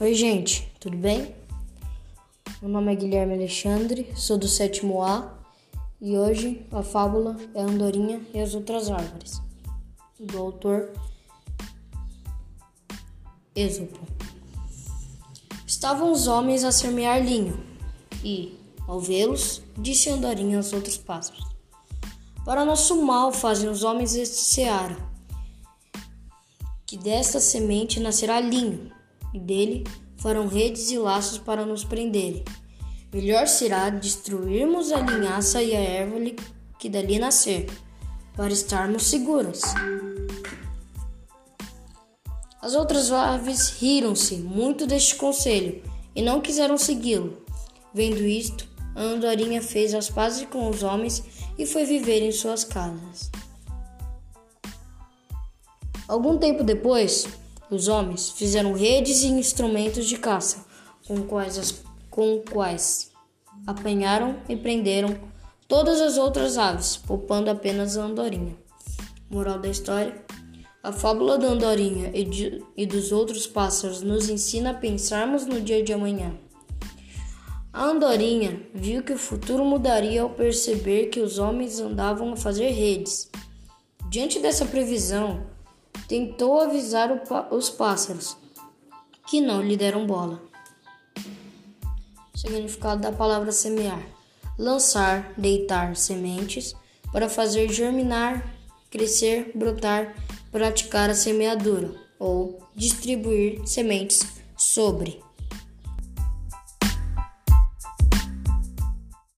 Oi, gente, tudo bem? Meu nome é Guilherme Alexandre, sou do sétimo A e hoje a fábula é Andorinha e as Outras Árvores, do autor Êxopo. Estavam os homens a semear linho e, ao vê-los, disse Andorinha aos outros pássaros: Para nosso mal fazem os homens este seara, que desta semente nascerá linho e dele farão redes e laços para nos prenderem. Melhor será destruirmos a linhaça e a erva que dali nascer, para estarmos seguros. As outras aves riram-se muito deste conselho e não quiseram segui-lo. Vendo isto, a andorinha fez as pazes com os homens e foi viver em suas casas. Algum tempo depois, os homens fizeram redes e instrumentos de caça, com quais, as, com quais apanharam e prenderam todas as outras aves, poupando apenas a andorinha. Moral da história: a fábula da andorinha e, de, e dos outros pássaros nos ensina a pensarmos no dia de amanhã. A andorinha viu que o futuro mudaria ao perceber que os homens andavam a fazer redes. Diante dessa previsão, tentou avisar os pássaros, que não lhe deram bola. Significado da palavra semear: lançar, deitar sementes para fazer germinar, crescer, brotar, praticar a semeadura ou distribuir sementes sobre.